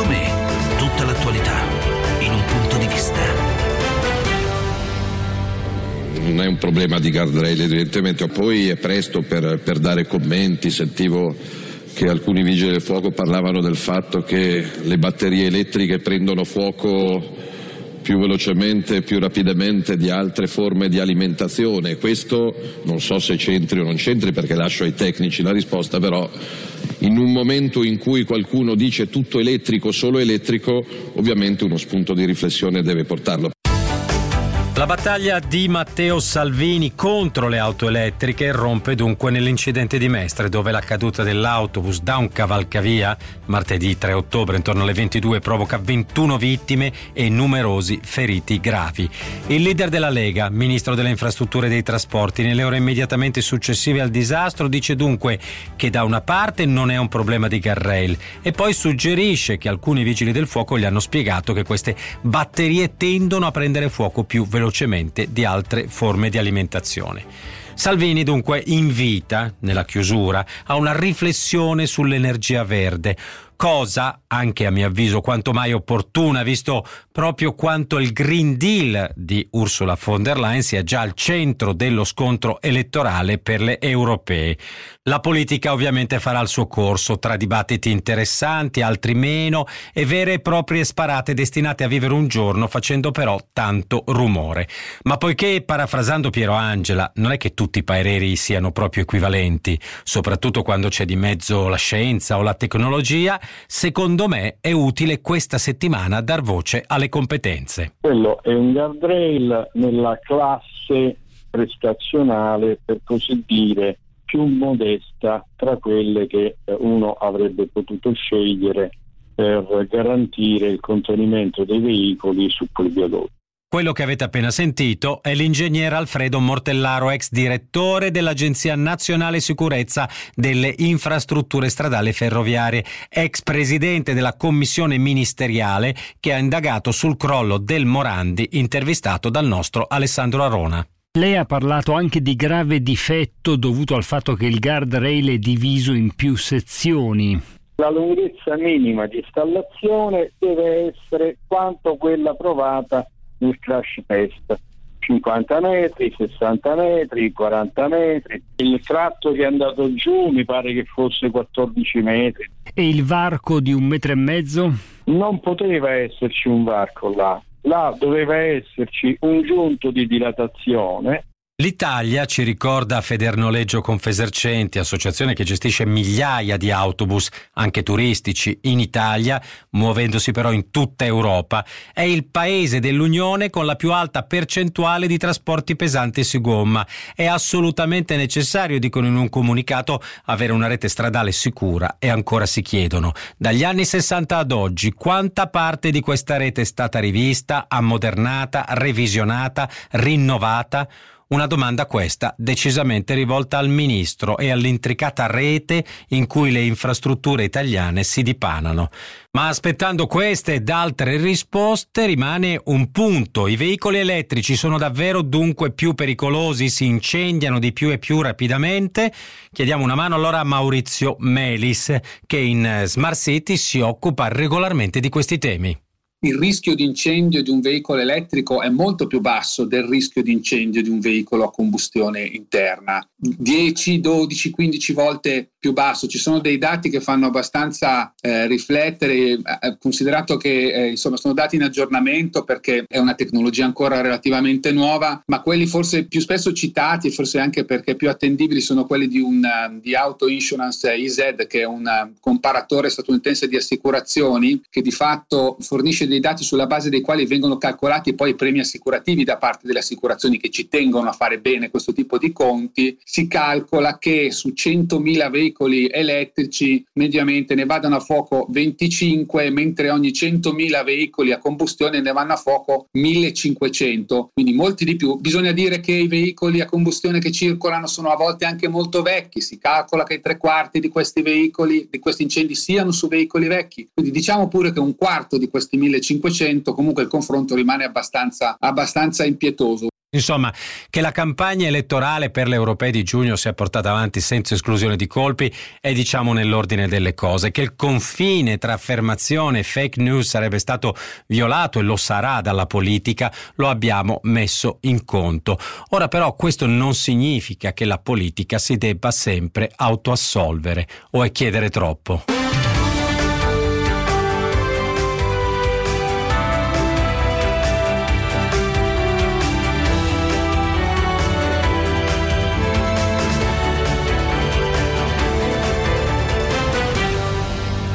Secondo me, tutta l'attualità in un punto di vista. Non è un problema di guardrail evidentemente, poi è presto per, per, dare commenti, sentivo che alcuni vigili del fuoco parlavano del fatto che le batterie elettriche prendono fuoco più velocemente e più rapidamente di altre forme di alimentazione. Questo non so se c'entri o non c'entri perché lascio ai tecnici la risposta, però in un momento in cui qualcuno dice tutto elettrico, solo elettrico, ovviamente uno spunto di riflessione deve portarlo. La battaglia di Matteo Salvini contro le auto elettriche rompe dunque nell'incidente di Mestre, dove la caduta dell'autobus da un cavalcavia martedì 3 ottobre intorno alle 22 provoca 21 vittime e numerosi feriti gravi. Il leader della Lega, ministro delle infrastrutture e dei trasporti, nelle ore immediatamente successive al disastro dice dunque che da una parte non è un problema di guardrail e poi suggerisce che alcuni vigili del fuoco gli hanno spiegato che queste batterie tendono a prendere fuoco più velocemente velocemente di altre forme di alimentazione. Salvini dunque invita, nella chiusura, a una riflessione sull'energia verde, cosa, anche a mio avviso, quanto mai opportuna, visto proprio quanto il Green Deal di Ursula von der Leyen sia già al centro dello scontro elettorale per le europee. La politica ovviamente farà il suo corso tra dibattiti interessanti, altri meno, e vere e proprie sparate destinate a vivere un giorno facendo però tanto rumore. Ma poiché, parafrasando Piero Angela, non è che tutti i pareri siano proprio equivalenti, soprattutto quando c'è di mezzo la scienza o la tecnologia, secondo me è utile questa settimana dar voce alle competenze. Quello è un guardrail nella classe prestazionale, per così dire, più modesta tra quelle che eh, uno avrebbe potuto scegliere per garantire il contenimento dei veicoli su quel viadotto. Quello che avete appena sentito è l'ingegnere Alfredo Mortellaro, ex direttore dell'Agenzia Nazionale Sicurezza delle Infrastrutture Stradali Ferroviarie, ex presidente della commissione ministeriale che ha indagato sul crollo del Morandi, intervistato dal nostro Alessandro Arona. Lei ha parlato anche di grave difetto dovuto al fatto che il guardrail è diviso in più sezioni. La lunghezza minima di installazione deve essere quanto quella provata nel crash test. 50 metri, 60 metri, 40 metri. Il tratto che è andato giù mi pare che fosse 14 metri. E il varco di un metro e mezzo? Non poteva esserci un varco là. Là doveva esserci un giunto di dilatazione L'Italia, ci ricorda Federnoleggio Confesercenti, associazione che gestisce migliaia di autobus, anche turistici, in Italia, muovendosi però in tutta Europa, è il paese dell'Unione con la più alta percentuale di trasporti pesanti su gomma. È assolutamente necessario, dicono in un comunicato, avere una rete stradale sicura e ancora si chiedono, dagli anni 60 ad oggi, quanta parte di questa rete è stata rivista, ammodernata, revisionata, rinnovata? Una domanda questa decisamente rivolta al ministro e all'intricata rete in cui le infrastrutture italiane si dipanano. Ma aspettando queste ed altre risposte rimane un punto. I veicoli elettrici sono davvero dunque più pericolosi, si incendiano di più e più rapidamente? Chiediamo una mano allora a Maurizio Melis che in Smart City si occupa regolarmente di questi temi il rischio di incendio di un veicolo elettrico è molto più basso del rischio di incendio di un veicolo a combustione interna, 10, 12, 15 volte più basso. Ci sono dei dati che fanno abbastanza eh, riflettere, eh, considerato che eh, insomma sono dati in aggiornamento perché è una tecnologia ancora relativamente nuova, ma quelli forse più spesso citati forse anche perché più attendibili sono quelli di, un, di Auto Insurance EZ, che è un comparatore statunitense di assicurazioni che di fatto fornisce dei dati sulla base dei quali vengono calcolati poi i premi assicurativi da parte delle assicurazioni che ci tengono a fare bene questo tipo di conti, si calcola che su 100.000 veicoli elettrici mediamente ne vadano a fuoco 25, mentre ogni 100.000 veicoli a combustione ne vanno a fuoco 1500, quindi molti di più. Bisogna dire che i veicoli a combustione che circolano sono a volte anche molto vecchi, si calcola che tre quarti di questi veicoli, di questi incendi siano su veicoli vecchi, quindi diciamo pure che un quarto di questi 1500 500, comunque il confronto rimane abbastanza, abbastanza impietoso. Insomma, che la campagna elettorale per le europee di giugno sia portata avanti senza esclusione di colpi è diciamo nell'ordine delle cose, che il confine tra affermazione e fake news sarebbe stato violato e lo sarà dalla politica, lo abbiamo messo in conto. Ora però questo non significa che la politica si debba sempre autoassolvere o è chiedere troppo.